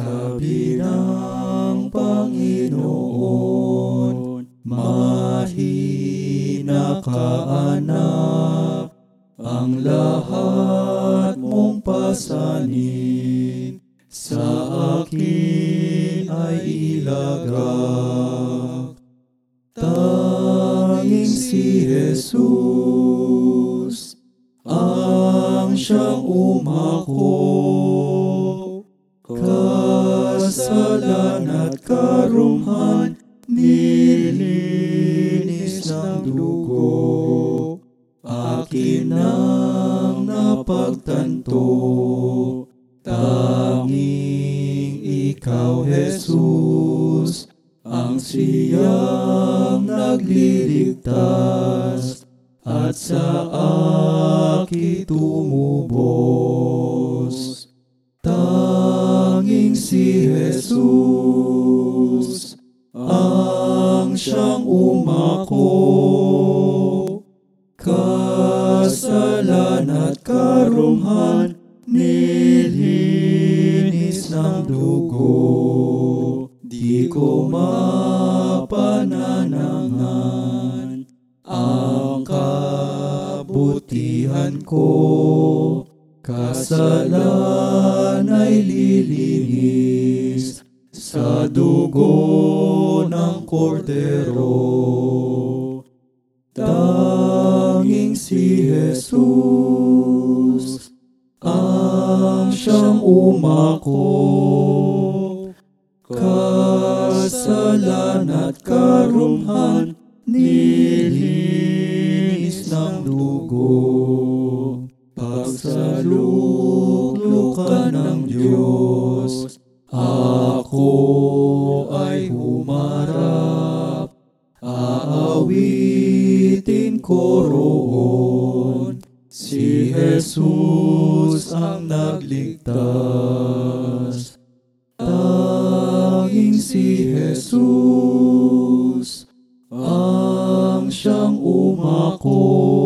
Sabi ng Panginoon, mahina ka anak, ang lahat mong pasanin sa akin ay ilagak. Tanging si Jesus ang siyang umako. Kasalan at karumhan, nilinis ng dugo. Akin ang napagtanto, tanging ikaw, Jesus, ang siyang nagliligtas at sa akin tumubos. Si Jesus ang siyang umako. Kasalan at karumhan, nilinis ng dugo. Di ko mapananangan ang kabutihan ko. Kasalan ay lilinis sa dugo ng kordero. Tanging si Jesus ang siyang umako. Kasalan at karumhan, nilinis ng dugo. Pagsaluklukan ng Diyos, ako ay humarap. Aawitin ko roon, si Jesus ang nagligtas. Tanging si Jesus ang siyang umako.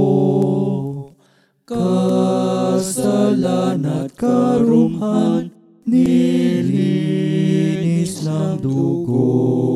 Kasalan at karumhan, nilinis ng dugo.